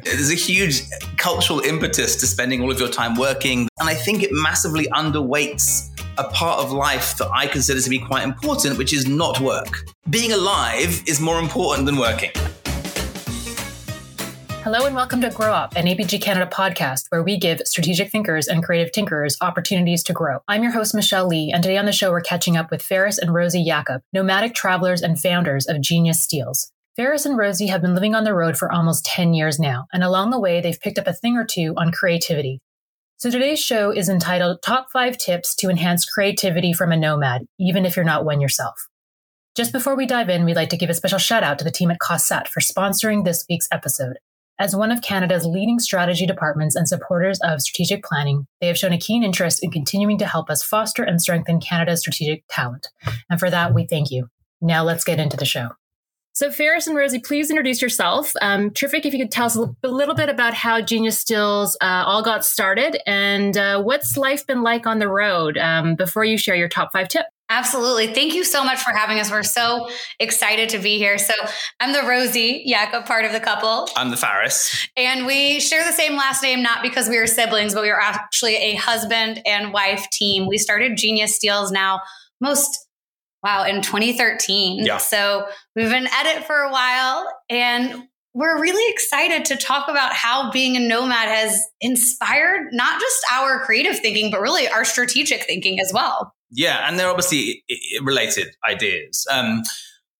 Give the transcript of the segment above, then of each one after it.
There's a huge cultural impetus to spending all of your time working. And I think it massively underweights a part of life that I consider to be quite important, which is not work. Being alive is more important than working. Hello and welcome to Grow Up, an APG Canada podcast where we give strategic thinkers and creative tinkerers opportunities to grow. I'm your host, Michelle Lee, and today on the show we're catching up with Faris and Rosie Yakob, nomadic travelers and founders of Genius Steals. Faris and Rosie have been living on the road for almost 10 years now, and along the way, they've picked up a thing or two on creativity. So today's show is entitled Top 5 Tips to Enhance Creativity from a Nomad, even if you're not one yourself. Just before we dive in, we'd like to give a special shout out to the team at COSAT for sponsoring this week's episode. As one of Canada's leading strategy departments and supporters of strategic planning, they have shown a keen interest in continuing to help us foster and strengthen Canada's strategic talent. And for that, we thank you. Now let's get into the show. So, Faris and Rosie, please introduce yourself. Um, terrific if you could tell us a little bit about how Genius Steals uh, all got started and uh, what's life been like on the road um, before you share your top five tips. Absolutely. Thank you so much for having us. We're so excited to be here. So, I'm the Rosie Yakob part of the couple. I'm the Faris. And we share the same last name, not because we are siblings, but we are actually a husband and wife team. We started Genius Steals now most Wow, in 2013. Yeah. So we've been at it for a while and we're really excited to talk about how being a nomad has inspired not just our creative thinking, but really our strategic thinking as well. Yeah, and they're obviously related ideas. Um,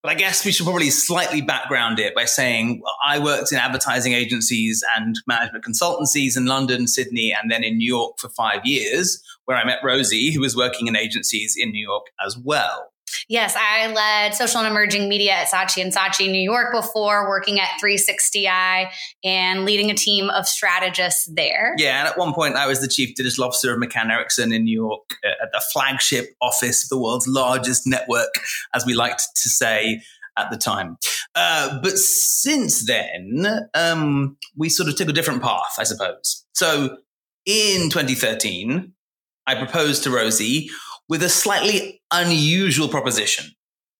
but I guess we should probably slightly background it by saying I worked in advertising agencies and management consultancies in London, Sydney, and then in New York for five years, where I met Rosie, who was working in agencies in New York as well. Yes, I led social and emerging media at Saatchi and Saatchi New York before working at 360i and leading a team of strategists there. Yeah, and at one point I was the chief digital officer of McCann Erickson in New York uh, at the flagship office of the world's largest network, as we liked to say at the time. Uh, but since then, um, we sort of took a different path, I suppose. So in 2013, I proposed to Rosie with a slightly unusual proposition.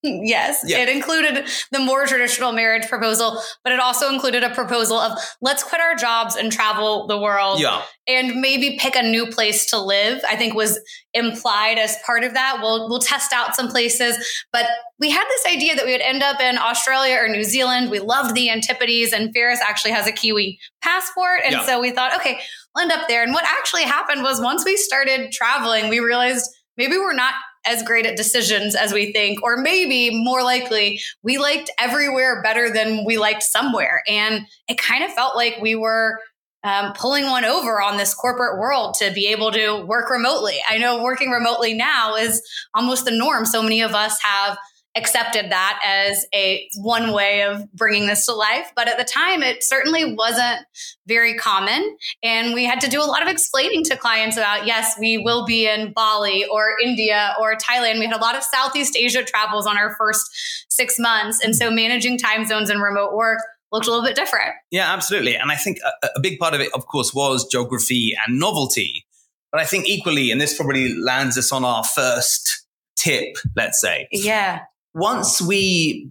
Yes, yeah. it included the more traditional marriage proposal, but it also included a proposal of let's quit our jobs and travel the world. Yeah. And maybe pick a new place to live. I think was implied as part of that. We'll we'll test out some places, but we had this idea that we would end up in Australia or New Zealand. We loved the Antipodes, and Faris actually has a Kiwi passport, and yeah. so we thought, okay, we'll end up there. And what actually happened was once we started traveling, we realized maybe we're not as great at decisions as we think, or maybe more likely, we liked everywhere better than we liked somewhere. And it kind of felt like we were um, pulling one over on this corporate world to be able to work remotely. I know working remotely now is almost the norm. So many of us have accepted that as a one way of bringing this to life. But at the time it certainly wasn't very common. And we had to do a lot of explaining to clients about yes we will be in bali or india or thailand. We had a lot of southeast asia travels on our first six months. And so managing time zones and remote work looked a little bit different. Yeah absolutely. And i think a, a big part of it of course was geography and novelty. But i think equally and this probably lands us on our first tip let's say. Yeah once we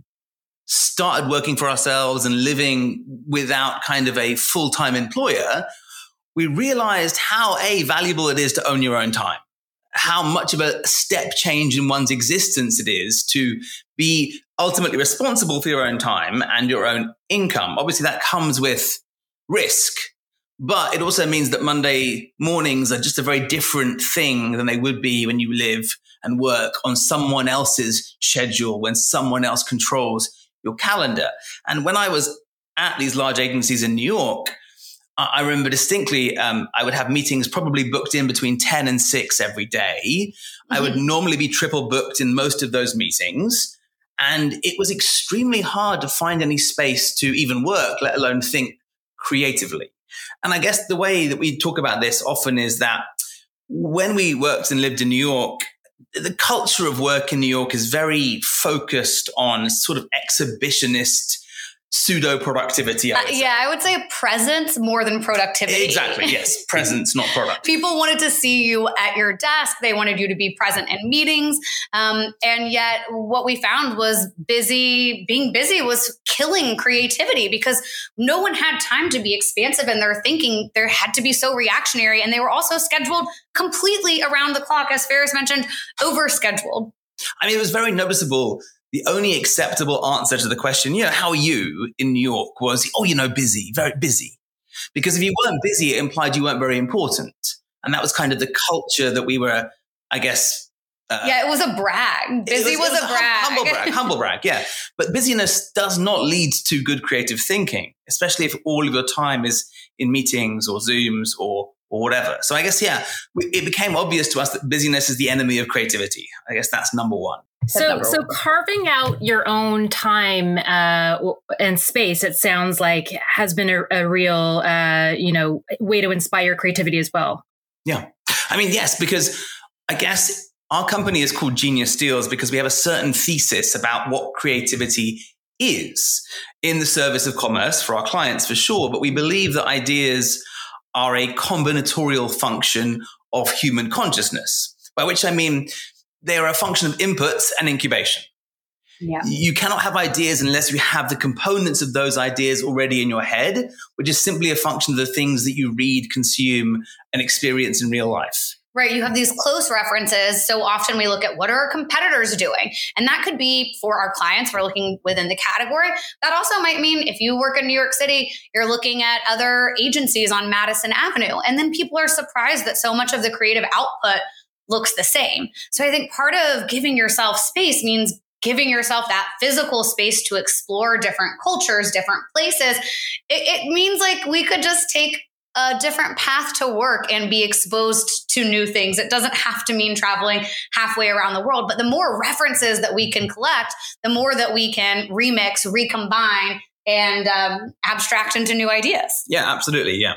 started working for ourselves and living without kind of a full time employer, we realized how a valuable it is to own your own time, how much of a step change in one's existence it is to be ultimately responsible for your own time and your own income. Obviously, that comes with risk. But it also means that Monday mornings are just a very different thing than they would be when you live and work on someone else's schedule, when someone else controls your calendar. And when I was at these large agencies in New York, I remember distinctly, um, I would have meetings probably booked in between 10 and 6 every day. Mm-hmm. I would mm-hmm. normally be triple booked in most of those meetings. And it was extremely hard to find any space to even work, let alone think creatively. And I guess the way that we talk about this often is that when we worked and lived in New York, the culture of work in New York is very focused on sort of exhibitionist pseudo productivity. Uh, yeah, I would say presence more than productivity. Exactly. Yes, presence, not product. People wanted to see you at your desk. They wanted you to be present in meetings, um, and yet what we found was busy. Being busy was killing creativity because no one had time to be expansive in their thinking. There had to be so reactionary, and they were also scheduled completely around the clock, as Faris mentioned, over scheduled. I mean, it was very noticeable the only acceptable answer to the question, you know, how are you in New York was, oh, you know, busy, very busy. Because if you weren't busy, it implied you weren't very important. And that was kind of the culture that we were, I guess. Uh, yeah, it was a brag. Busy was, was, was, a, brag. humble brag. Humble brag, yeah. But busyness does not lead to good creative thinking, especially if all of your time is in meetings or Zooms or or whatever. So I guess, yeah, it became obvious to us that busyness is the enemy of creativity. I guess that's number one. So, so carving out your own time uh, and space, it sounds like has been a, a real, uh, you know, way to inspire creativity as well. Yeah, I mean, yes, because I guess our company is called Genius Steals because we have a certain thesis about what creativity is in the service of commerce for our clients, for sure. But we believe that ideas are a combinatorial function of human consciousness, by which I mean they are a function of inputs and incubation. Yeah. You cannot have ideas unless you have the components of those ideas already in your head, which is simply a function of the things that you read, consume, and experience in real life. Right. You have these close references. So often we look at what are our competitors doing? And that could be for our clients, we're looking within the category. That also might mean if you work in New York City, you're looking at other agencies on Madison Avenue. And then people are surprised that so much of the creative output looks the same. So I think part of giving yourself space means giving yourself that physical space to explore different cultures, different places. It, it, means like we could just take a different path to work and be exposed to new things. It doesn't have to mean traveling halfway around the world, but the more references that we can collect, the more that we can remix, recombine, and um, abstract into new ideas. Yeah, absolutely. Yeah.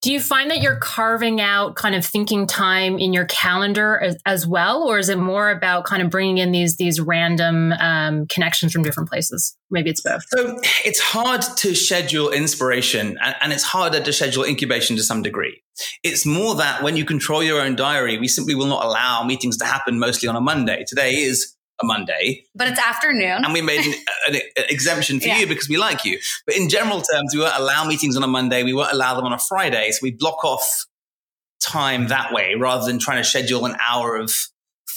Do you find that you're carving out kind of thinking time in your calendar as, as well, or is it more about kind of bringing in these these random um, connections from different places? Maybe it's both. So it's hard to schedule inspiration, and, and it's harder to schedule incubation to some degree. It's more that when you control your own diary, we simply will not allow meetings to happen mostly on a Monday. Today is a Monday. But it's afternoon. And we made an, an, an exemption for yeah. you because we like you. But in general terms, we won't allow meetings on a Monday. We won't allow them on a Friday. So we block off time that way rather than trying to schedule an hour of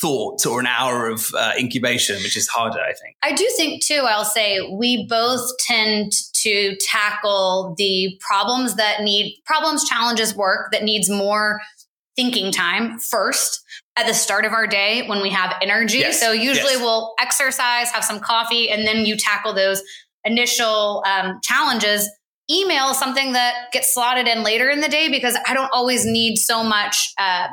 thought or an hour of uh, incubation, which is harder, I think. I do think, too, I'll say we both tend to tackle the problems that need problems, challenges, work that needs more thinking time first at the start of our day when we have energy. Yes. So usually yes. we'll exercise, have some coffee, and then you tackle those initial um, challenges. Email something that gets slotted in later in the day because I don't always need so much uh,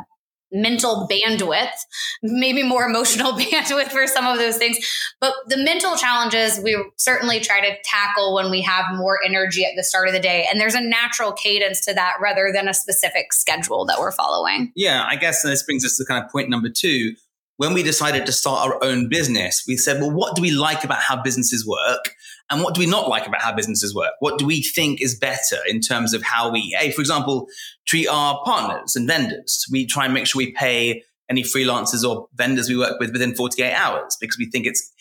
mental bandwidth, maybe more emotional bandwidth for some of those things. But the mental challenges we certainly try to tackle when we have more energy at the start of the day. And there's a natural cadence to that rather than a specific schedule that we're following. Yeah, I guess this brings us to kind of point number two. When we decided to start our own business, we said, well, what do we like about how businesses work? And what do we not like about how businesses work? What do we think is better in terms of how we, hey, for example, treat our partners and vendors? We try and make sure we pay any freelancers or vendors we work with within 48 hours because we think it's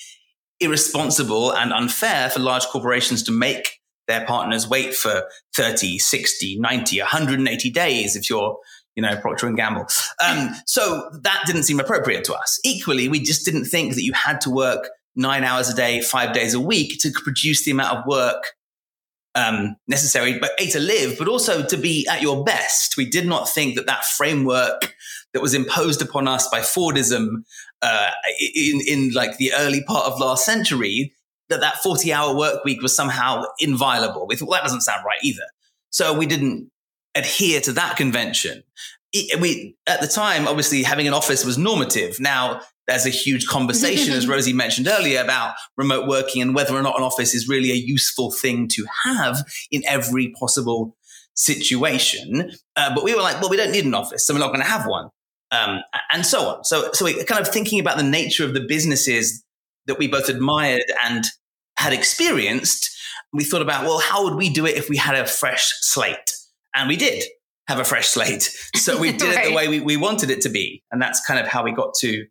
irresponsible and unfair for large corporations to make their partners wait for 30, 60, 90, 180 days if you're you know, Procter and Gamble. Um, so that didn't seem appropriate to us. Equally, we just didn't think that you had to work nine hours a day, five days a week to produce the amount of work um, necessary, but a to live, but also to be at your best. We did not think that that framework that was imposed upon us by Fordism uh, in in like the early part of last century, that that forty hour work week was somehow inviolable. We thought well, that doesn't sound right either. So we didn't adhere to that convention. We at the time, obviously, having an office was normative. Now there's a huge conversation, as Rosie mentioned earlier, about remote working and whether or not an office is really a useful thing to have in every possible situation. Uh, but we were like, well, we don't need an office, so we're not going to have one, um, and so on. So, so we kind of thinking about the nature of the businesses that we both admired and had experienced. we thought about, well, how would we do it if we had a fresh slate? And we did have a fresh slate. So we did right. it the way we, we wanted it to be. And that's kind of how we got to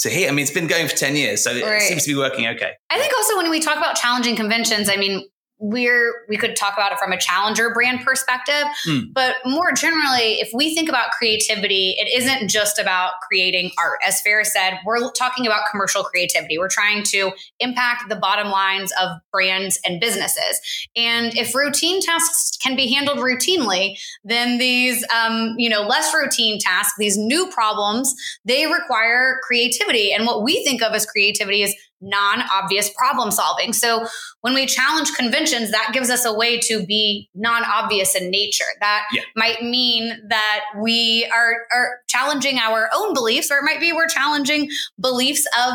to here. I mean, it's been going for 10 years, so it seems to be working okay. I think also when we talk about challenging conventions, I mean, we're we could talk about it from a challenger brand perspective mm. but more generally if we think about creativity it isn't just about creating art. As Faris said we're talking about commercial creativity. We're trying to impact the bottom lines of brands and businesses. And if routine tasks can be handled routinely then these um, you know less routine tasks these new problems they require creativity. And what we think of as creativity is non obvious problem solving. So when we challenge conventions, that gives us a way to be non obvious in nature. That yeah. might mean that we are, are challenging our own beliefs, or it might be we're challenging beliefs of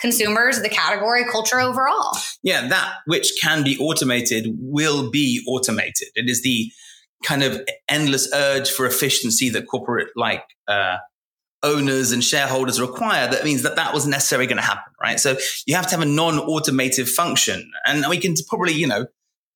consumers, the category, culture overall. Yeah, that which can be automated will be automated. It is the kind of endless urge for efficiency that corporate like uh, owners and shareholders require, that means that that was necessarily going to happen, right? So you have to have a non-automative function. And we can probably, you know,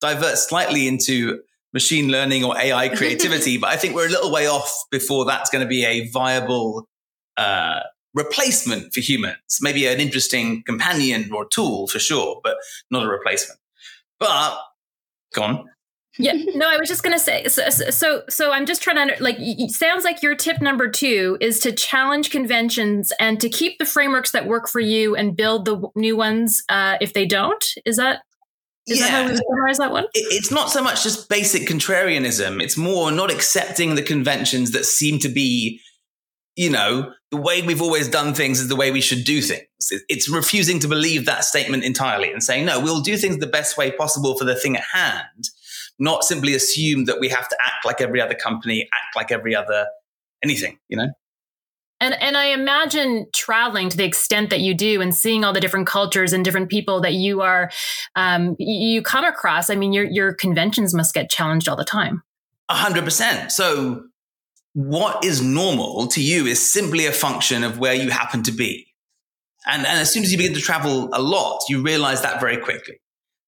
divert slightly into machine learning or AI creativity, but I think we're a little way off before that's going to be a viable uh, replacement for humans. Maybe an interesting companion or tool for sure, but not a replacement. But gone yeah no i was just gonna say so so, so i'm just trying to under, like it sounds like your tip number two is to challenge conventions and to keep the frameworks that work for you and build the new ones uh, if they don't is that is yeah. that how we summarize that one? It's not so much just basic contrarianism. It's more not accepting the conventions that seem to be, you know, the way we've always done things is the way we should do things. It's refusing to believe that statement entirely and saying, no, we'll do things the best way possible for the thing at hand not simply assume that we have to act like every other company, act like every other anything, you know? And and I imagine traveling to the extent that you do and seeing all the different cultures and different people that you are um, you come across. I mean, your your conventions must get challenged all the time. A hundred percent. So, what is normal to you is simply a function of where you happen to be. And, and as soon as you begin to travel a lot, you realize that very quickly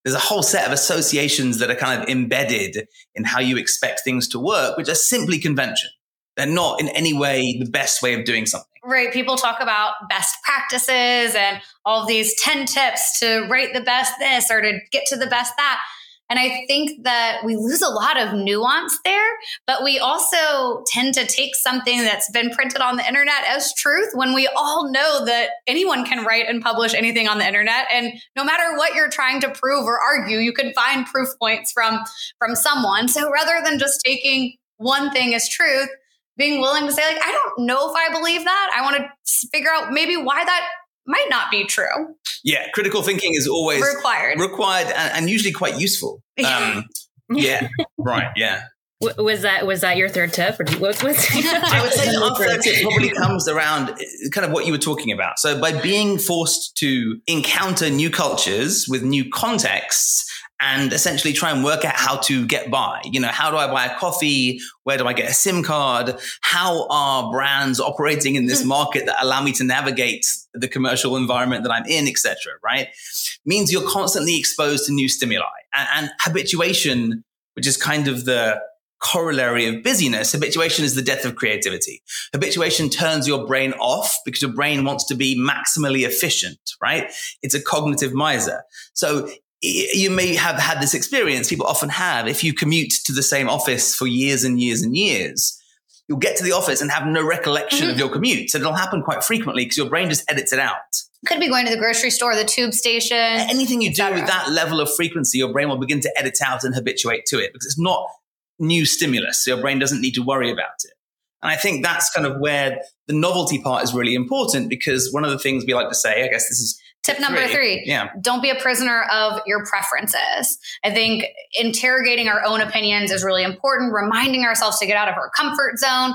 there's a whole set of associations that are kind of embedded in how you expect things to work, which are simply convention. They're not in any way the best way of doing something. Right. People talk about best practices and all these 10 tips to rate the best this or to get to the best that. And I think that we lose a lot of nuance there, but we also tend to take something that's been printed on the internet as truth when we all know that anyone can write and publish anything on the internet. And no matter what you're trying to prove or argue, you can find proof points from, from someone. So rather than just taking one thing as truth, being willing to say, like, I don't know if I believe that. I want to figure out maybe why that might not be true. Yeah, critical thinking is always required, required, and, and usually quite useful. Um, yeah, right. Yeah. Was that was that your third tip, or what was? I would say our third tip probably comes around uh, kind of what you were talking about. So by being forced to encounter new cultures with new contexts, and essentially try and work out how to get by. You know, how do I buy a coffee? Where do I get a SIM card? How are brands operating in this hmm. market that allow me to navigate the commercial environment that I'm in, etc. Right? Means you're constantly exposed to new stimuli and, and habituation, which is kind of the corollary of busyness. Habituation is the death of creativity. Habituation turns your brain off because your brain wants to be maximally efficient, right? It's a cognitive miser. So you may have had this experience. People often have. If you commute to the same office for years and years and years, you'll get to the office and have no recollection mm-hmm. of your commute. So it'll happen quite frequently because your brain just edits it out. Could be going to the grocery store, the tube station. Anything you do with that level of frequency, your brain will begin to edit out and habituate to it because it's not new stimulus. So your brain doesn't need to worry about it. And I think that's kind of where the novelty part is really important because one of the things we like to say, I guess this is Tip number three. three. Yeah. Don't be a prisoner of your preferences. I think interrogating our own opinions is really important, reminding ourselves to get out of our comfort zone.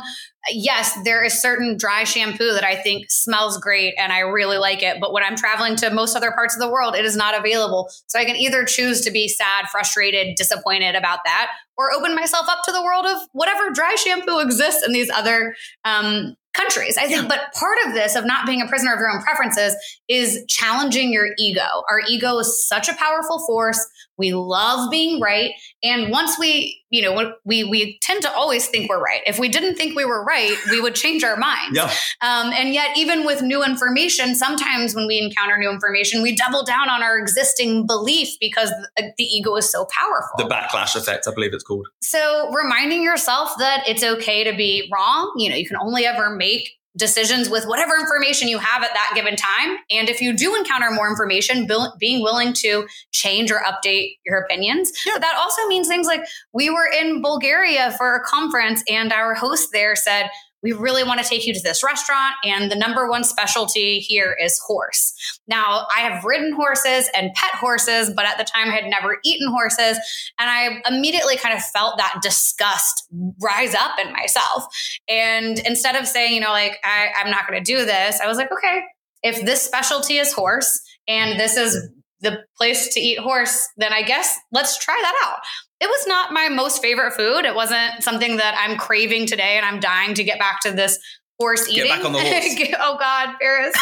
Yes, there is certain dry shampoo that I think smells great and I really like it. But when I'm traveling to most other parts of the world, it is not available. So I can either choose to be sad, frustrated, disappointed about that, or open myself up to the world of whatever dry shampoo exists in these other um, countries. I think, yeah. but part of this of not being a prisoner of your own preferences is challenging your ego. Our ego is such a powerful force. We love being right. And once we, you know, we we tend to always think we're right. If we didn't think we were right, we would change our minds. Yeah. Um, and yet, even with new information, sometimes when we encounter new information, we double down on our existing belief because the, the ego is so powerful. The backlash effect, I believe it's called. So, reminding yourself that it's okay to be wrong. You know, you can only ever make decisions with whatever information you have at that given time. And if you do encounter more information, being willing to change or update your opinions. Yeah. But that also means things like we were in Bulgaria for a conference, and our host there said, we really want to take you to this restaurant. And the number one specialty here is horse. Now, I have ridden horses and pet horses, but at the time I had never eaten horses. And I immediately kind of felt that disgust rise up in myself. And instead of saying, you know, like, I, I'm not going to do this, I was like, okay, if this specialty is horse and this is the place to eat horse, then I guess let's try that out it was not my most favorite food. It wasn't something that I'm craving today and I'm dying to get back to this horse eating. Get back on the horse. oh God, Faris.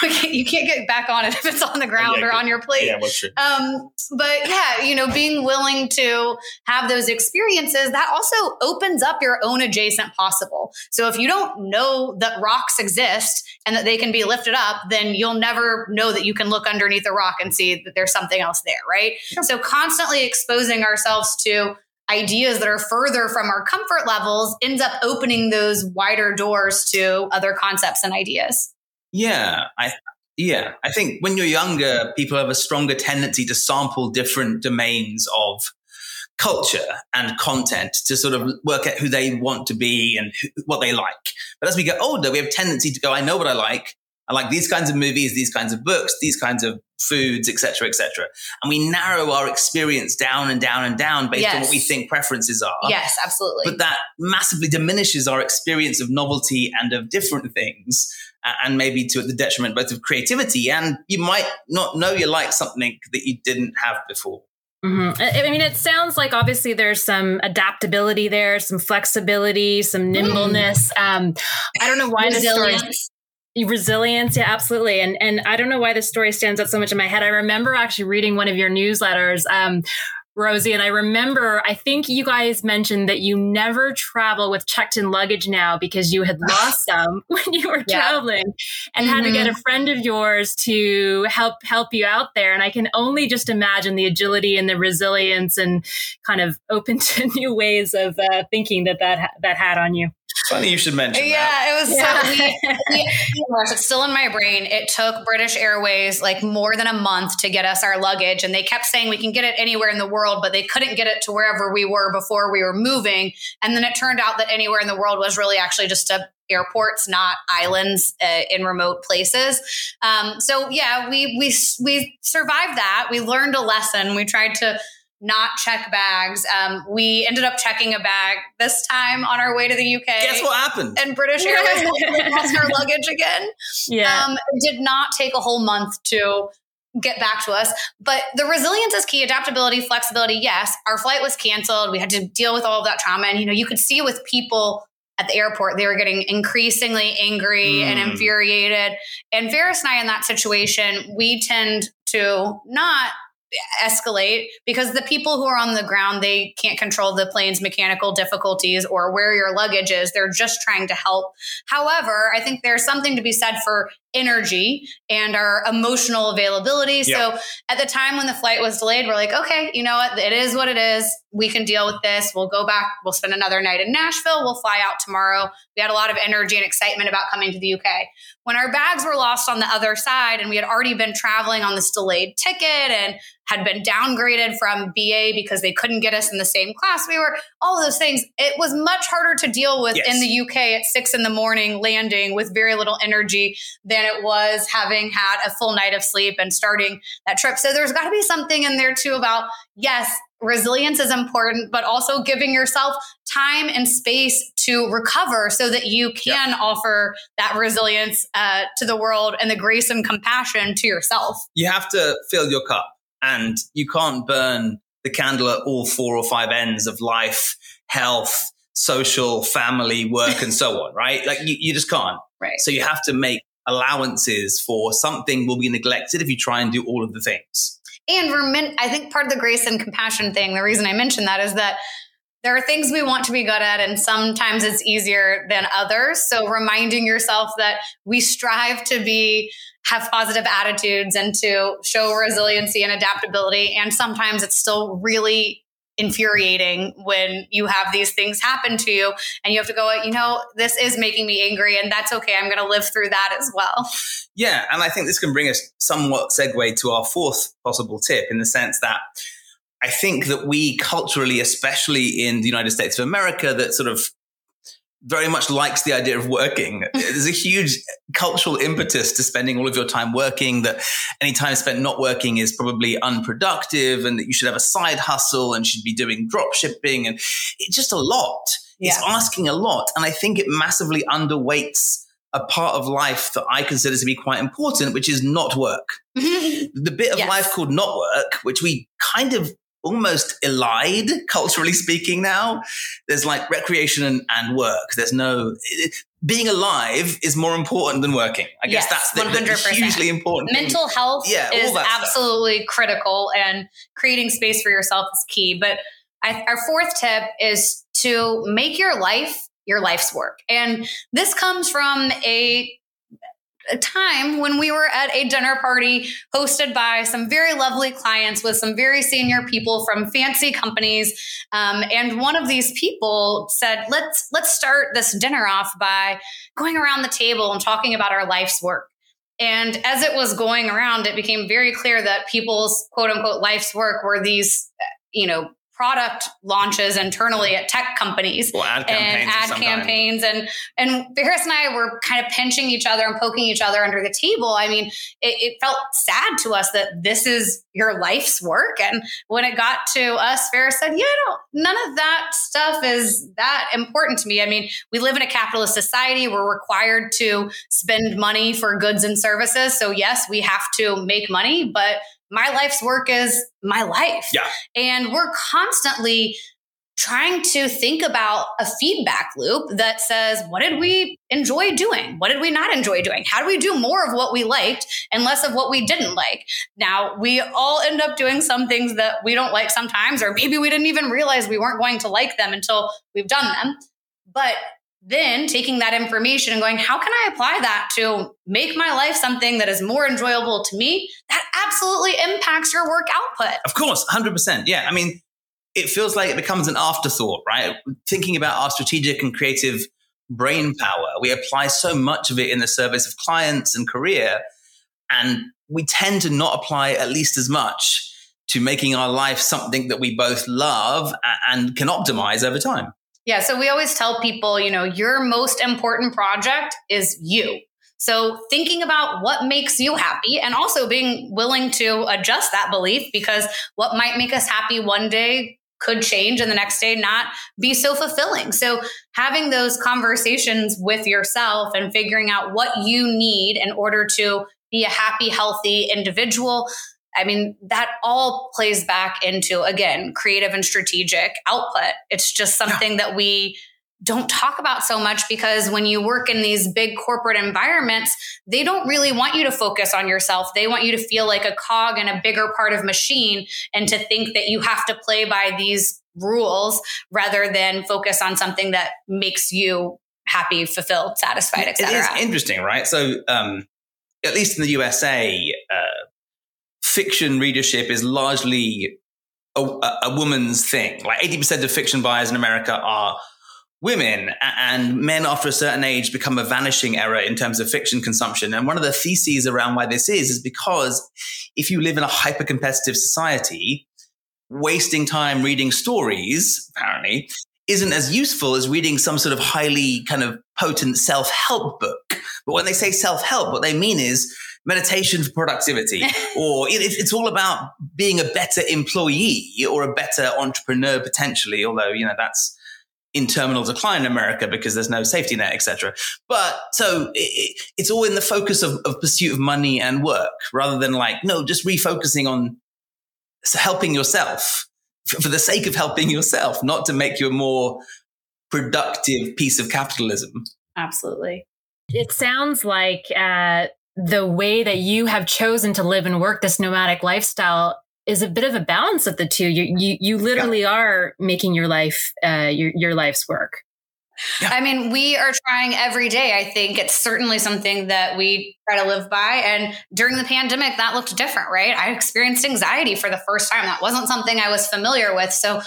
you can't get back on it if it's on the ground yeah, or on your plate. Yeah, what's true. Um, but yeah, you know, being willing to have those experiences, that also opens up your own adjacent possible. So if you don't know that rocks exist and that they can be lifted up, then you'll never know that you can look underneath a rock and see that there's something else there, right? So constantly exposing ourselves to ideas that are further from our comfort levels ends up opening those wider doors to other concepts and ideas. Yeah, I yeah, I think when you're younger, people have a stronger tendency to sample different domains of culture and content to sort of work out who they want to be and who, what they like. But as we get older, we have tendency to go, I know what I like. I like these kinds of movies, these kinds of books, these kinds of foods, etc., etc. And we narrow our experience down and down and down based yes. on what we think preferences are. Yes, absolutely. But that massively diminishes our experience of novelty and of different things, and maybe to the detriment both of creativity. And you might not know you like something that you didn't have before. Mm-hmm. I mean, it sounds like obviously there's some adaptability there, some flexibility, some nimbleness. Mm. Um, I don't know why the story Resilience, yeah, absolutely. And and I don't know why this story stands out so much in my head. I remember actually reading one of your newsletters, um, Rosie, and I remember I think you guys mentioned that you never travel with checked in luggage now because you had lost some when you were yeah. traveling and mm-hmm. had to get a mm-hmm. friend of yours to help help you out there. And I can only just imagine the agility and the resilience and kind of open to new ways of uh, thinking that that that had on you. Funny you should mention yeah, that. it was yeah. so we, we, it's still in my brain. It took British Airways like more than a month to get us our luggage. And they kept saying we can get it anywhere in the world, but they couldn't get it to wherever we were before we were moving. And then it turned out that anywhere in the world was really actually just a airports, not islands uh, in remote places. Um, so yeah, we we we survived that. We learned a lesson. We tried to not check bags. Um, we ended up checking a bag this time on our way to the UK. Guess what happened? And British Airways lost our luggage again. Yeah, um, did not take a whole month to get back to us. But the resilience is key. Adaptability, flexibility. Yes, our flight was canceled. We had to deal with all of that trauma, and you know, you could see with people at the airport, they were getting increasingly angry mm. and infuriated. And Faris and I, in that situation, we tend to not escalate because the people who are on the ground they can't control the plane's mechanical difficulties or where your luggage is. They're just trying to help. However i think there's something to be said for energy and our emotional availability. So at the time when the flight was delayed we're like okay you know what? It is what it is. We can deal with this. We'll go back. We'll spend another night in nashville. We'll fly out tomorrow. We had a lot of energy and excitement about coming to the uk when our bags were lost on the other side and we had already been traveling on this delayed ticket and had been downgraded from BA because they couldn't get us in the same class we were, all those things. It was much harder to deal with yes. in the UK at six in the morning landing with very little energy than it was having had a full night of sleep and starting that trip. So there's got to be something in there too about, yes, resilience is important, but also giving yourself time and space to recover so that you can yep. offer that resilience uh, to the world and the grace and compassion to yourself. You have to fill your cup and you can't burn the candle at all four or five ends of life, health, social, family, work, and so on, right? Like you, you just can't. Right. So you have to make allowances for something will be neglected if you try and do all of the things. And remin- I think part of the grace and compassion thing, the reason I mentioned that is that there are things we want to be good at, and sometimes it's easier than others. So reminding yourself that we strive to be have positive attitudes and to show resiliency and adaptability. And sometimes it's still really infuriating when you have these things happen to you and you have to go, you know, this is making me angry and that's okay. I'm going to live through that as well. Yeah. And I think this can bring us somewhat segue to our fourth possible tip in the sense that I think that we culturally, especially in the United States of America, that sort of very much likes the idea of working. There's a huge cultural impetus to spending all of your time working, that any time spent not working is probably unproductive and that you should have a side hustle and should be doing drop shipping. And it's just a lot. Yeah. It's asking a lot. And I think it massively underweights a part of life that I consider to be quite important, which is not work. the bit of yes. life called not work, which we kind of almost elide culturally speaking now. There's like recreation and, and work. There's no being alive is more important than working. I guess yes, that's the, the, hugely important mental thing. health yeah, is absolutely stuff. critical and creating space for yourself is key. But I, our fourth tip is to make your life your life's work. And this comes from a a time when we were at a dinner party hosted by some very lovely clients with some very senior people from fancy companies. Um, and one of these people said let's let's start this dinner off by going around the table and talking about our life's work. And as it was going around it became very clear that people's quote unquote life's work were these you know product launches internally at tech companies well, ad and ad campaigns and and Faris and I were kind of pinching each other and poking each other under the table. I mean, it, it, felt sad to us that this is your life's work. And when it got to us, Faris said, "Yeah, no, none of that stuff is that important to me. I mean, we live in a capitalist society. We're required to spend money for goods and services. So yes, we have to make money, but my life's work is my life. Yeah. And we're constantly trying to think about a feedback loop that says, what did we enjoy doing? What did we not enjoy doing? How do we do more of what we liked and less of what we didn't like? Now, we all end up doing some things that we don't like sometimes, or maybe we didn't even realize we weren't going to like them until we've done them. But then taking that information and going, how can I apply that to make my life something that is more enjoyable to me? That absolutely impacts your work output. Of course, 100%. Yeah. I mean, it feels like it becomes an afterthought, right? Thinking about our strategic and creative brain power, we apply so much of it in the service of clients and career. And we tend to not apply at least as much to making our life something that we both love and can optimize over time. Yeah. So we always tell people, you know, your most important project is you. So thinking about what makes you happy and also being willing to adjust that belief because what might make us happy one day could change and the next day not be so fulfilling. So having those conversations with yourself and figuring out what you need in order to be a happy, healthy individual I mean, that all plays back into, again, creative and strategic output. It's just something yeah. that we don't talk about so much because when you work in these big corporate environments, they don't really want you to focus on yourself. They want you to feel like a cog in a bigger part of machine and to think that you have to play by these rules rather than focus on something that makes you happy, fulfilled, satisfied, etc. It is interesting, right? So, um, at least in the USA, fiction readership is largely a, a, woman's thing. Like 80% of fiction buyers in America are women and men after a certain age become a vanishing error in terms of fiction consumption. And one of the theses around why this is, is because if you live in a hyper competitive society, wasting time reading stories, apparently, isn't as useful as reading some sort of highly kind of potent self help book. But when they say self help, what they mean is meditation for productivity, or it, it's all about being a better employee or a better entrepreneur potentially. Although you know that's in terminal decline in America because there's no safety net, etc. But so it, it's all in the focus of, of pursuit of money and work, rather than like no, just refocusing on helping yourself for the sake of helping yourself, not to make you a more productive piece of capitalism. Absolutely. It sounds like uh, the way that you have chosen to live and work this nomadic lifestyle is a bit of a balance of the two. You you, you literally yeah. are making your life uh, your your life's work. Yeah. I mean, we are trying every day. I think it's certainly something that we try to live by. And during the pandemic, that looked different, right? I experienced anxiety for the first time. That wasn't something I was familiar with. So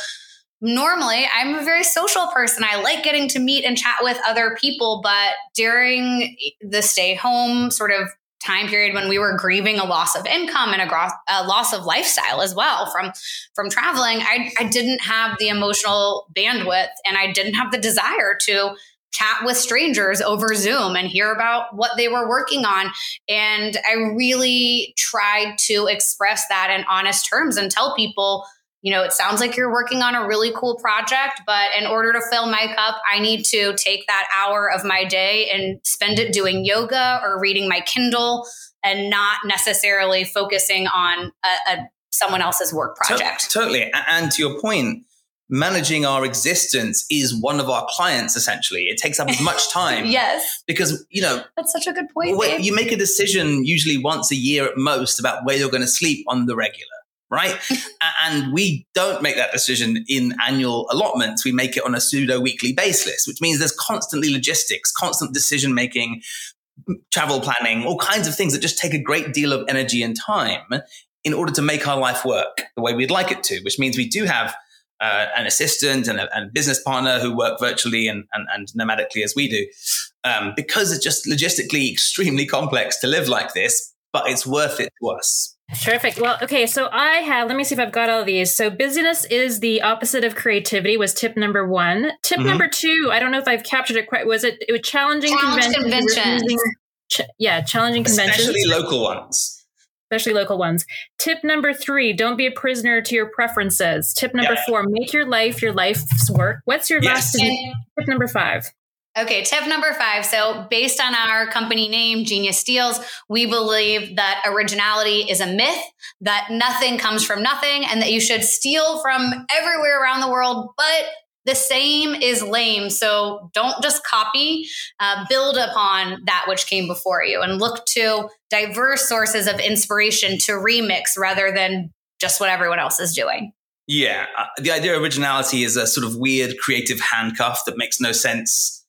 normally I'm a very social person. I like getting to meet and chat with other people, but during the stay home sort of time period when we were grieving a loss of income and a, gro- a loss of lifestyle as well from from traveling I, I didn't have the emotional bandwidth and i didn't have the desire to chat with strangers over zoom and hear about what they were working on. And i really tried to express that in honest terms and tell people you know, it sounds like you're working on a really cool project, but in order to fill my cup, I need to take that hour of my day and spend it doing yoga or reading my Kindle and not necessarily focusing on a, a someone else's work project. totally. And to your point, managing our existence is one of our clients essentially it takes up as much time yes because you know that's such a good point you make a decision usually once a year at most about where you're going to sleep on the regular right? and we don't make that decision in annual allotments. We make it on a pseudo weekly basis, which means there's constantly logistics, constant decision making, travel planning, all kinds of things that just take a great deal of energy and time in order to make our life work the way we'd like it to, which means we do have uh, an assistant and a, and business partner who work virtually and, and, and nomadically as we do. Um, because it's just logistically extremely complex to live like this, but it's worth it to us. Terrific. Well, okay, so I have, let me see if I've got all these. So, busyness is the opposite of creativity, was tip number one. Tip mm-hmm. number two, I don't know if I've captured it quite. Was it, it was challenging Challenge conventions? conventions. Ch- yeah, challenging conventions. Especially local ones. Especially local ones. Tip number three, don't be a prisoner to your preferences. Tip number yeah. four, make your life your life's work. What's your yes. last tip number five? Okay, tip number five. So, based on our company name, Genius Steals, we believe that originality is a myth, that nothing comes from nothing, and that you should steal from everywhere around the world, but the same is lame. So, don't just copy, uh, build upon that which came before you and look to diverse sources of inspiration to remix rather than just what everyone else is doing. Yeah, uh, the idea of originality is a sort of weird creative handcuff that makes no sense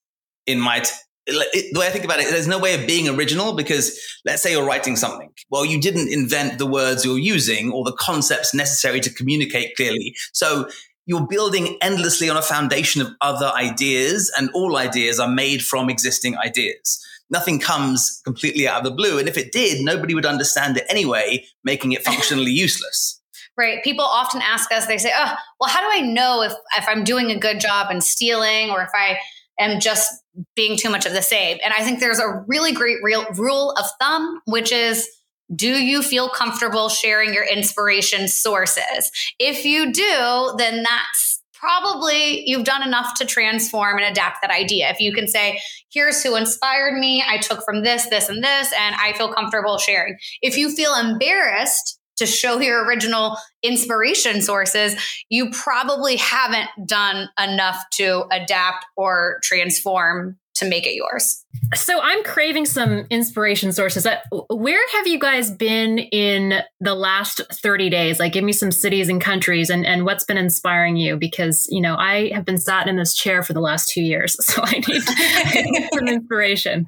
in my t- the way I think about it, there's no way of being original because let's say you're writing something. Well, you didn't invent the words you're using or the concepts necessary to communicate clearly. So you're building endlessly on a foundation of other ideas and all ideas are made from existing ideas. Nothing comes completely out of the blue. And if it did, nobody would understand it anyway, making it functionally useless. Right. People often ask us, they say, oh, well, how do I know if, if I'm doing a good job in stealing or if I am just being too much of the same. And I think there's a really great real rule of thumb, which is do you feel comfortable sharing your inspiration sources? If you do, then that's probably you've done enough to transform and adapt that idea. If you can say, here's who inspired me, I took from this, this, and this, and I feel comfortable sharing. If you feel embarrassed to show your original inspiration sources, you probably haven't done enough to adapt or transform to make it yours. So I'm craving some inspiration sources. Uh, where have you guys been in the last 30 days? Like give me some cities and countries and, and what's been inspiring you? Because, you know, I have been sat in this chair for the last two years. So I need, I need some inspiration.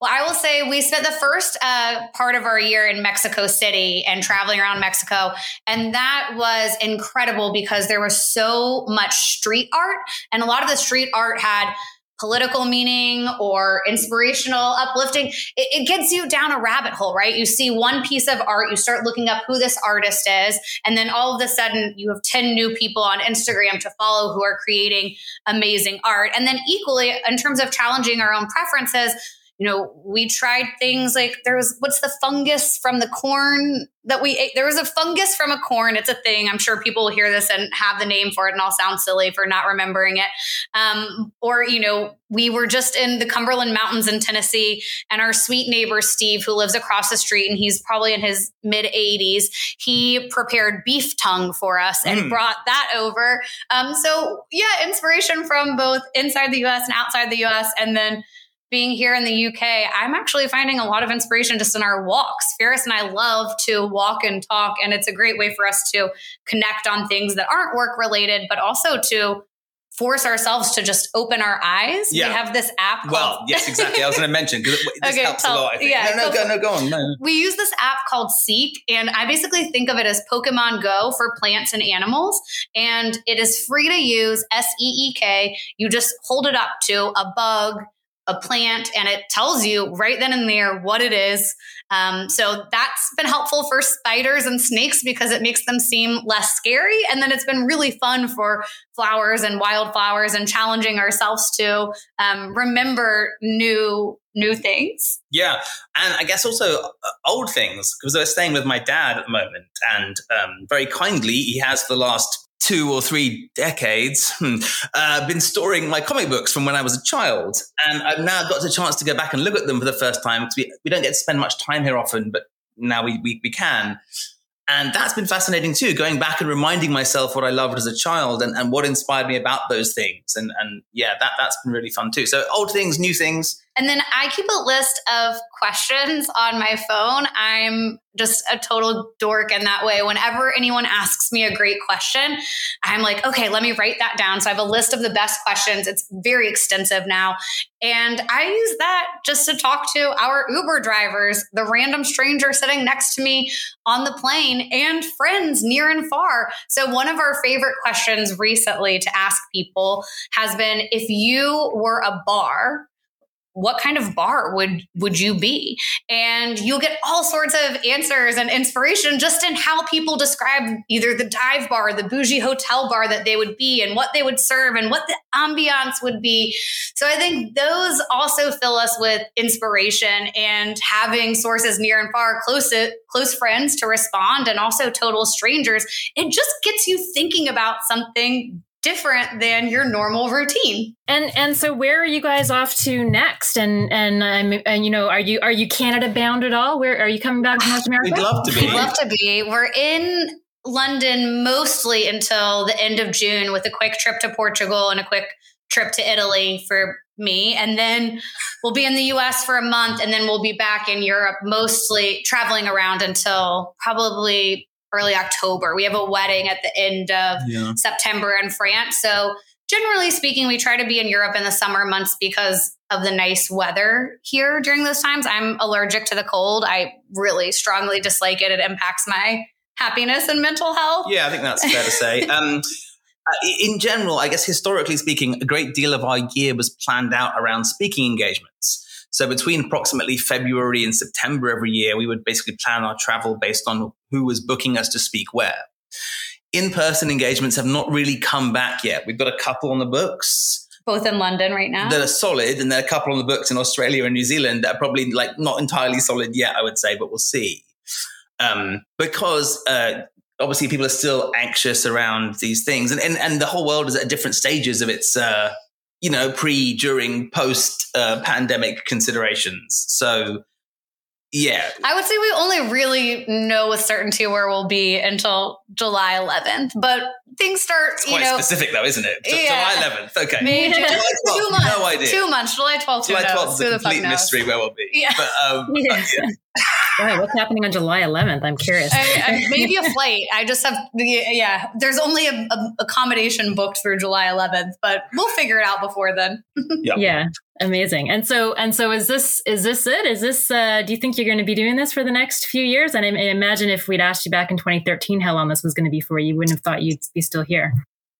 Well, I will say we spent the first uh, part of our year in Mexico City and traveling around Mexico. And that was incredible because there was so much street art. And a lot of the street art had political meaning or inspirational uplifting it, it, gets you down a rabbit hole right you see one piece of art you start looking up who this artist is and then all of a sudden you have 10 new people on instagram to follow who are creating amazing art and then equally in terms of challenging our own preferences you know, we tried things like there was what's the fungus from the corn that we ate? There was a fungus from a corn. It's a thing. I'm sure people will hear this and have the name for it, and I'll sound silly for not remembering it. Um, or, you know, we were just in the Cumberland Mountains in Tennessee, and our sweet neighbor, Steve, who lives across the street, and he's probably in his mid 80s, he prepared beef tongue for us and mm. brought that over. Um, so, yeah, inspiration from both inside the US and outside the US. And then being here in the UK, I'm actually finding a lot of inspiration just in our walks. Faris and I love to walk and talk, and it's a great way for us to connect on things that aren't work related, but also to force ourselves to just open our eyes. Yeah. We have this app. Called- well, yes, exactly. I was going to mention because this okay, helps tell, a lot. I think. Yeah, no, no, go, no, go on. No. We use this app called Seek, and I basically think of it as Pokemon Go for plants and animals. And it is free to use. S E E K. You just hold it up to a bug a plant and it tells you right then and there what it is. Um, so that's been helpful for spiders and snakes because it makes them seem less scary. And then it's been really fun for flowers and wildflowers and challenging ourselves to um, remember new new things. Yeah, and I guess also uh, old things because I was staying with my dad at the moment, and um, very kindly he has for the last two or three decades, hmm, uh, been storing my comic books from when I was a child. And I've now got the chance to go back and look at them for the first time because we, we don't get to spend much time here often, but now we, we, we can. And that's been fascinating too, going back and reminding myself what I loved as a child and, and what inspired me about those things. And, and yeah, that, that's been really fun too. So old things, new things. And then I keep a list of questions on my phone. I'm just a total dork in that way. Whenever anyone asks me a great question, I'm like, okay, let me write that down. So I have a list of the best questions. It's very extensive now. And I use that just to talk to our Uber drivers, the random stranger sitting next to me on the plane, and friends near and far. So, one of our favorite questions recently to ask people has been if you were a bar, what kind of bar would would you be? And you'll get all sorts of answers and inspiration just in how people describe either the dive bar the bougie hotel bar that they would be and what they would serve and what the ambiance would be. So i think those also fill us with inspiration and having sources near and far close close friends to respond and also total strangers. It just gets you thinking about something different than your normal routine. And and so where are you guys off to next? And and um, and you know, are you are you Canada bound at all? Where are you coming back to North America? We'd love to be. We'd love to be. We're in London mostly until the end of June with a quick trip to Portugal and a quick trip to Italy for me. And then we'll be in the US for a month and then we'll be back in Europe, mostly traveling around until probably early October. We have a wedding at the end of yeah. September in France. So, generally speaking, we try to be in Europe in the summer months because of the nice weather here during those times. I'm allergic to the cold. I really strongly dislike it. It impacts my happiness and mental health. Yeah, I think that's fair to say. Um, uh, in general, I guess historically speaking, a great deal of our year was planned out around speaking engagements. So between approximately February and September every year, we would basically plan our travel based on who was booking us to speak where. In person engagements have not really come back yet. We've got a couple on the books. Both in London right now. That are solid, and there are a couple on the books in Australia and New Zealand that are probably like not entirely solid yet, I would say, but we'll see. Um, because uh, obviously people are still anxious around these things, and, and and the whole world is at different stages of its uh, you know, pre, during, post uh, pandemic considerations. So, yeah. I would say we only really know with certainty where we'll be until July 11th, but things start, it's quite you know, specific though, isn't it? Yeah. July 11th. Okay. Maybe July 12th, two months. No idea. Two months. July 12th. July 12th is a complete mystery where we'll be. Yeah. But, um, yeah. But, yeah. Right, what's happening on July 11th? I'm curious. I, I, maybe a flight. I just have, yeah. There's only a, a, accommodation booked through July 11th, but we'll figure it out before then. yep. Yeah, amazing. And so, and so, is this is this it? Is this? Uh, do you think you're going to be doing this for the next few years? And I, I imagine if we'd asked you back in 2013 how long this was going to be for, you wouldn't have thought you'd be still here.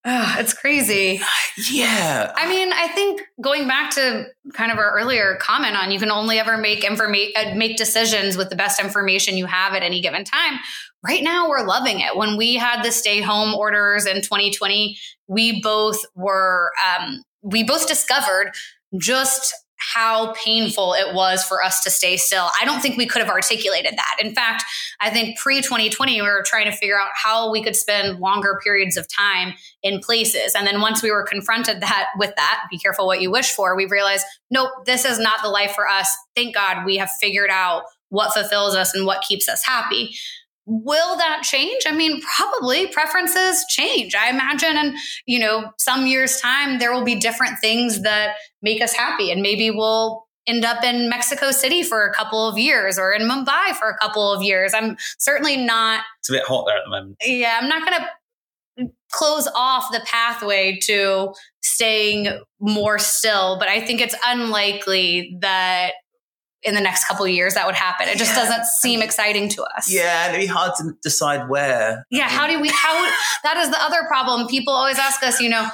Oh, it's crazy. Yeah. I mean, I think going back to kind of our earlier comment on you can only ever make information uh, make decisions with the best information you have at any given time. Right now we're loving it. When we had the stay home orders in 2020, we both were um, we both discovered just how painful it was for us to stay still. I don't think we could have articulated that. In fact, I think pre 2020, we were trying to figure out how we could spend longer periods of time in places. And then once we were confronted that with that, be careful what you wish for, we realized, nope, this is not the life for us. Thank God we have figured out what fulfills us and what keeps us happy. Will that change? I mean, probably preferences change. I imagine in, you know, some years time there will be different things that make us happy and maybe we'll end up in Mexico City for a couple of years or in Mumbai for a couple of years. I'm certainly not. It's a bit hot there at the moment. Yeah, I'm not going to close off the pathway to staying more still, but I think it's unlikely that in the next couple of years that would happen. It just yeah. doesn't seem exciting to us. Yeah, and it'd be hard to decide where. Yeah, how do we how that is the other problem. People always ask us, you know,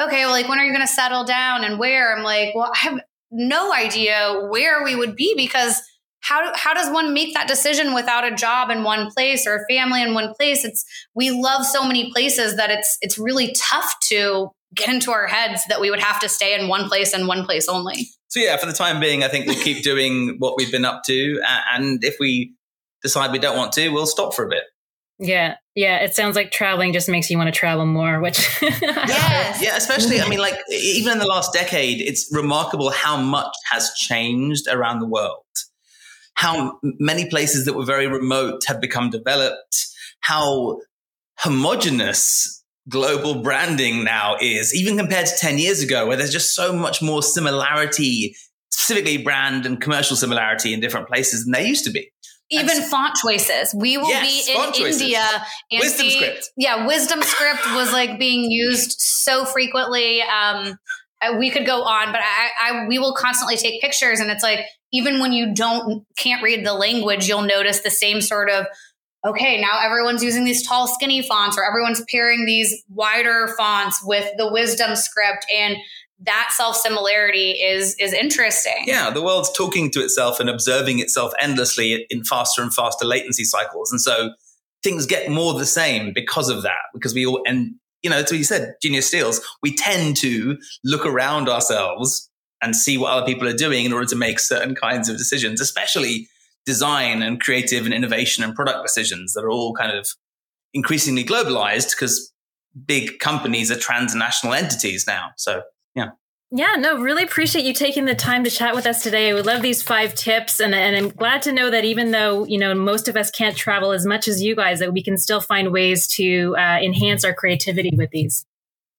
okay, well, like when are you going to settle down and where? I'm like, well, I have no idea where we would be because how how does one make that decision without a job in one place or a family in one place? It's we love so many places that it's it's really tough to get into our heads that we would have to stay in one place and one place only. So yeah, for the time being, I think we'll keep doing what we've been up to, and if we decide we don't want to, we'll stop for a bit. Yeah, yeah. It sounds like traveling just makes you want to travel more, which yes. yeah, especially. I mean, like even in the last decade, it's remarkable how much has changed around the world. How many places that were very remote have become developed. How homogenous global branding now is, even compared to 10 years ago, where there's just so much more similarity, specifically brand and commercial similarity in different places than there used to be. Even font choices. We will yes, be in choices. India. And wisdom script. Yeah, wisdom script was like being used so frequently. Um, uh, we could go on, but I, I, we will constantly take pictures, and it's like even when you don't can't read the language, you'll notice the same sort of okay, now everyone's using these tall, skinny fonts, or everyone's pairing these wider fonts with the wisdom script. And that self similarity is is interesting. Yeah, the world's talking to itself and observing itself endlessly in faster and faster latency cycles, and so things get more the same because of that. Because we all and you know, it's what you said, genius steals. We tend to look around ourselves and see what other people are doing in order to make certain kinds of decisions, especially design and creative and innovation and product decisions that are all kind of increasingly globalized because big companies are transnational entities now. So, yeah. Yeah, no, really appreciate you taking the time to chat with us today. We love these five tips, and, and I'm glad to know that even though you know most of us can't travel as much as you guys, that we can still find ways to uh, enhance our creativity with these.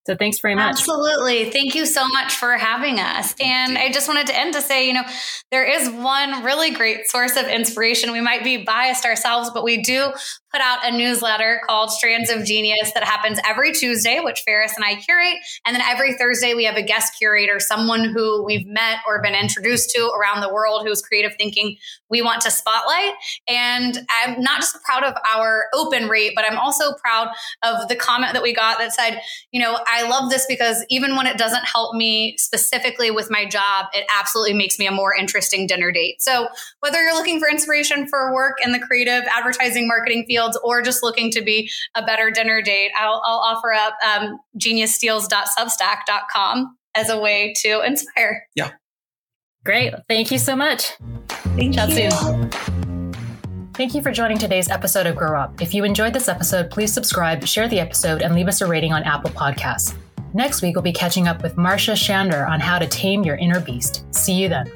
So thanks very much. Absolutely. Thank you so much for having us. And I just wanted to end to say, you know, there is one really great source of inspiration. We might be biased ourselves, but we do put out a newsletter called Strands of Genius that happens every Tuesday, which Faris and I curate. And then every Thursday, we have a guest curator, someone who we've met or been introduced to around the world who's creative thinking we want to spotlight. And I'm not just proud of our open rate, but I'm also proud of the comment that we got that said, you know, I love this because even when it doesn't help me specifically with my job, it absolutely makes me a more interesting dinner date. So whether you're looking for inspiration for work in the creative advertising marketing fields or just looking to be a better dinner date, I'll, I'll offer up um, geniussteals.substack.com as a way to inspire. Yeah. Great. Thank you so much. Thank Chat you. Soon. Thank you for joining today's episode of Grow Up. If you enjoyed this episode, please subscribe, share the episode, and leave us a rating on Apple Podcasts. Next week, we'll be catching up with Marcia Shander on how to tame your inner beast. See you then.